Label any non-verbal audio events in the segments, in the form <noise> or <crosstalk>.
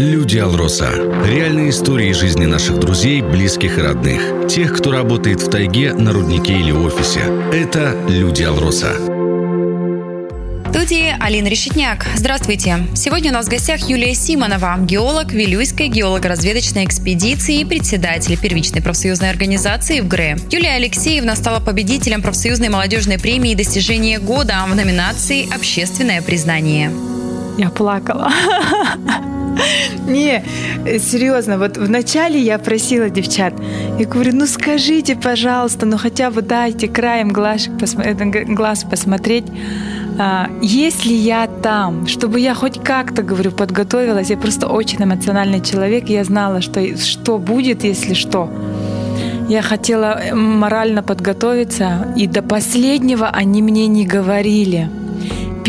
Люди Алроса. Реальные истории жизни наших друзей, близких и родных. Тех, кто работает в тайге, на руднике или офисе. Это Люди Алроса. В студии Алина Решетняк. Здравствуйте. Сегодня у нас в гостях Юлия Симонова, геолог Вилюйской геолого-разведочной экспедиции и председатель первичной профсоюзной организации в ГРЭ. Юлия Алексеевна стала победителем профсоюзной молодежной премии «Достижение года» в номинации «Общественное признание». Я плакала. <laughs> <laughs> Не, серьезно, вот вначале я просила девчат, я говорю, ну скажите, пожалуйста, ну хотя бы дайте краем глаз, посмотреть, глаз посмотреть, а, есть ли я там, чтобы я хоть как-то, говорю, подготовилась. Я просто очень эмоциональный человек, я знала, что, что будет, если что. Я хотела морально подготовиться, и до последнего они мне не говорили –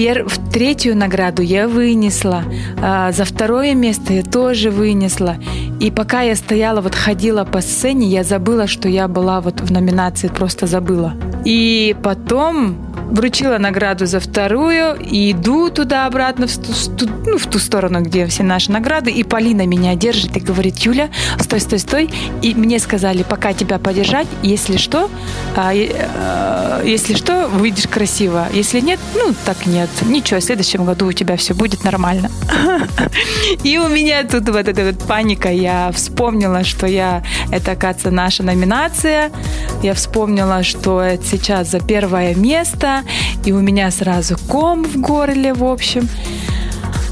пер... третью награду я вынесла, а, за второе место я тоже вынесла. И пока я стояла, вот ходила по сцене, я забыла, что я была вот в номинации, просто забыла. И потом вручила награду за вторую и иду туда-обратно в ту, ну, в ту сторону, где все наши награды. И Полина меня держит и говорит, Юля, стой, стой, стой. И мне сказали, пока тебя подержать, если что, а, э, если что, выйдешь красиво. Если нет, ну, так нет. Ничего, в следующем году у тебя все будет нормально. <laughs> И у меня тут вот эта вот паника. Я вспомнила, что я, это, оказывается, наша номинация. Я вспомнила, что сейчас за первое место и у меня сразу ком в горле, в общем.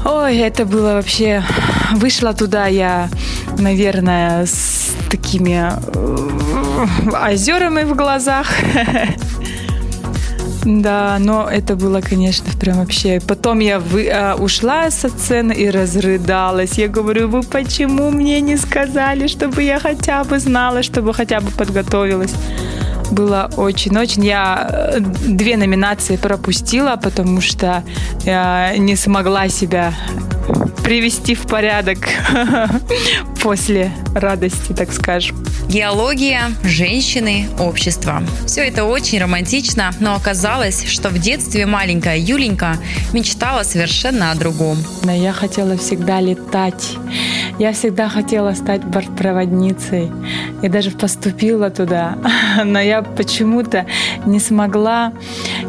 Ой, это было вообще... Вышла туда я, наверное, с такими э, озерами в глазах. <laughs> Да, но это было, конечно, прям вообще. Потом я вы, а, ушла со сцены и разрыдалась. Я говорю, вы почему мне не сказали, чтобы я хотя бы знала, чтобы хотя бы подготовилась? Было очень-очень. Я э, две номинации пропустила, потому что я не смогла себя привести в порядок <laughs> после радости, так скажем. Геология, женщины, общество. Все это очень романтично, но оказалось, что в детстве маленькая Юленька мечтала совершенно о другом. Я хотела всегда летать. Я всегда хотела стать бортпроводницей. Я даже поступила туда. <laughs> Но я почему-то не смогла.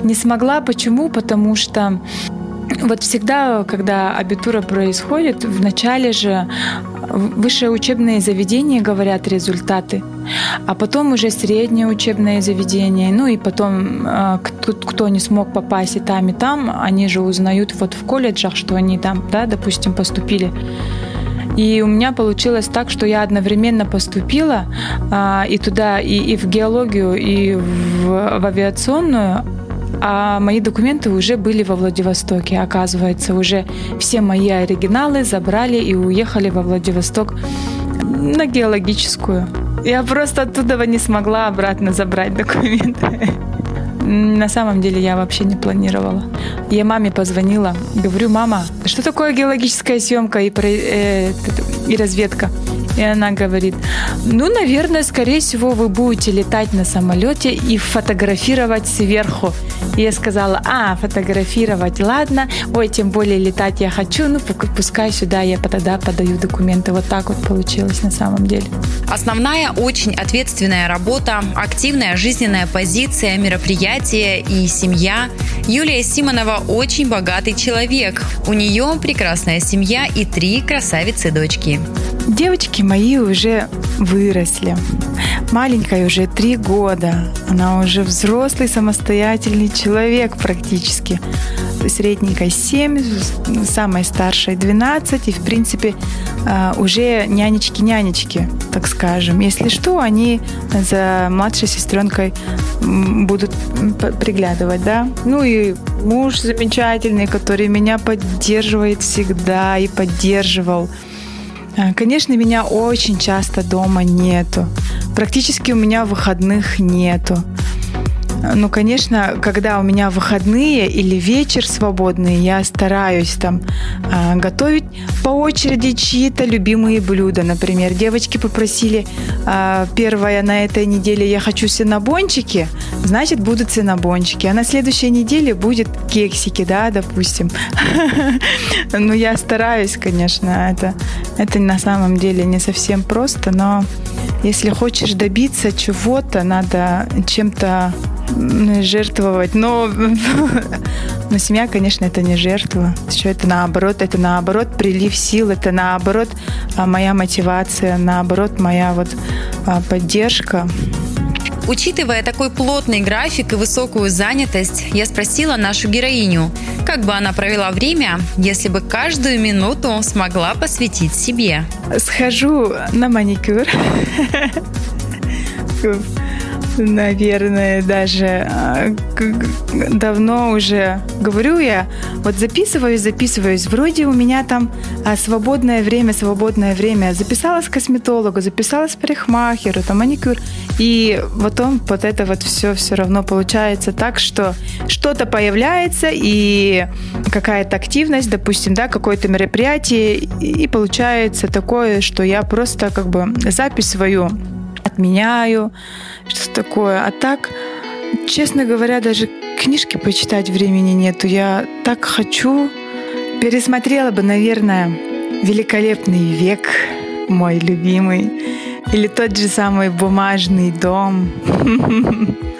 Не смогла. Почему? Потому что вот всегда, когда абитура происходит, в начале же высшее учебное заведение говорят результаты, а потом уже среднее учебное заведение, ну и потом э, кто, кто не смог попасть и там, и там, они же узнают вот в колледжах, что они там, да, допустим, поступили. И у меня получилось так, что я одновременно поступила а, и туда, и, и в геологию, и в, в авиационную, а мои документы уже были во Владивостоке. Оказывается, уже все мои оригиналы забрали и уехали во Владивосток на геологическую. Я просто оттуда не смогла обратно забрать документы. На самом деле я вообще не планировала. Я маме позвонила, говорю, мама, что такое геологическая съемка и, э, и разведка? И она говорит, ну, наверное, скорее всего, вы будете летать на самолете и фотографировать сверху. И я сказала, а, фотографировать, ладно, ой, тем более летать я хочу, ну, пускай сюда я тогда подаю документы. Вот так вот получилось на самом деле. Основная очень ответственная работа, активная жизненная позиция, мероприятия и семья. Юлия Симонова очень богатый человек. У нее прекрасная семья и три красавицы-дочки. Девочки мои уже выросли. Маленькая уже три года. Она уже взрослый, самостоятельный человек практически. Средненькой 7, самой старшей 12. И, в принципе, а, уже нянечки-нянечки, так скажем. Если что, они за младшей сестренкой будут приглядывать, да. Ну и муж замечательный, который меня поддерживает всегда и поддерживал. А, конечно, меня очень часто дома нету. Практически у меня выходных нету. Ну, конечно, когда у меня выходные или вечер свободный, я стараюсь там э, готовить по очереди чьи-то любимые блюда. Например, девочки попросили э, первое на этой неделе я хочу синабончики, значит, будут синабончики. А на следующей неделе будет кексики, да, допустим. <laughs> Ну, я стараюсь, конечно, это, это на самом деле не совсем просто, но если хочешь добиться чего-то, надо чем-то жертвовать. Но, <laughs> но семья, конечно, это не жертва. Все это наоборот, это наоборот прилив сил, это наоборот а, моя мотивация, наоборот моя вот а, поддержка. Учитывая такой плотный график и высокую занятость, я спросила нашу героиню, как бы она провела время, если бы каждую минуту смогла посвятить себе. Схожу на маникюр <laughs> наверное, даже а, давно уже говорю я, вот записываюсь, записываюсь, вроде у меня там а, свободное время, свободное время, записалась к косметологу, записалась к парикмахеру, там маникюр, и потом вот это вот все все равно получается так, что что-то появляется, и какая-то активность, допустим, да, какое-то мероприятие, и получается такое, что я просто как бы запись свою отменяю, что такое. А так, честно говоря, даже книжки почитать времени нету. Я так хочу. Пересмотрела бы, наверное, «Великолепный век», мой любимый, или тот же самый «Бумажный дом». <laughs>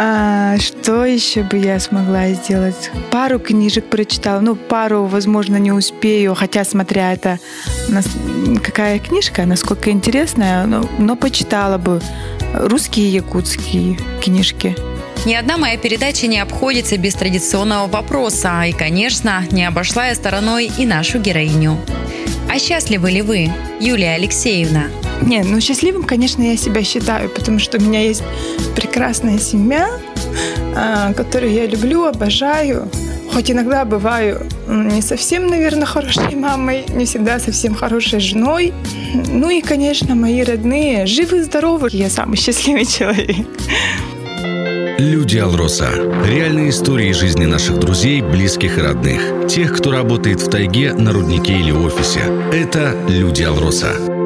А, что еще бы я смогла сделать? Пару книжек прочитала. Ну, пару, возможно, не успею, хотя, смотря это какая книжка, насколько интересная, но, но почитала бы русские и якутские книжки. Ни одна моя передача не обходится без традиционного вопроса, и, конечно, не обошла я стороной и нашу героиню. А счастливы ли вы, Юлия Алексеевна? Не, ну счастливым, конечно, я себя считаю, потому что у меня есть прекрасная семья, а, которую я люблю, обожаю. Хоть иногда бываю не совсем, наверное, хорошей мамой, не всегда совсем хорошей женой. Ну и, конечно, мои родные живы и здоровы. Я самый счастливый человек. Люди Алроса. Реальные истории жизни наших друзей, близких и родных. Тех, кто работает в тайге, на руднике или офисе. Это Люди Алроса.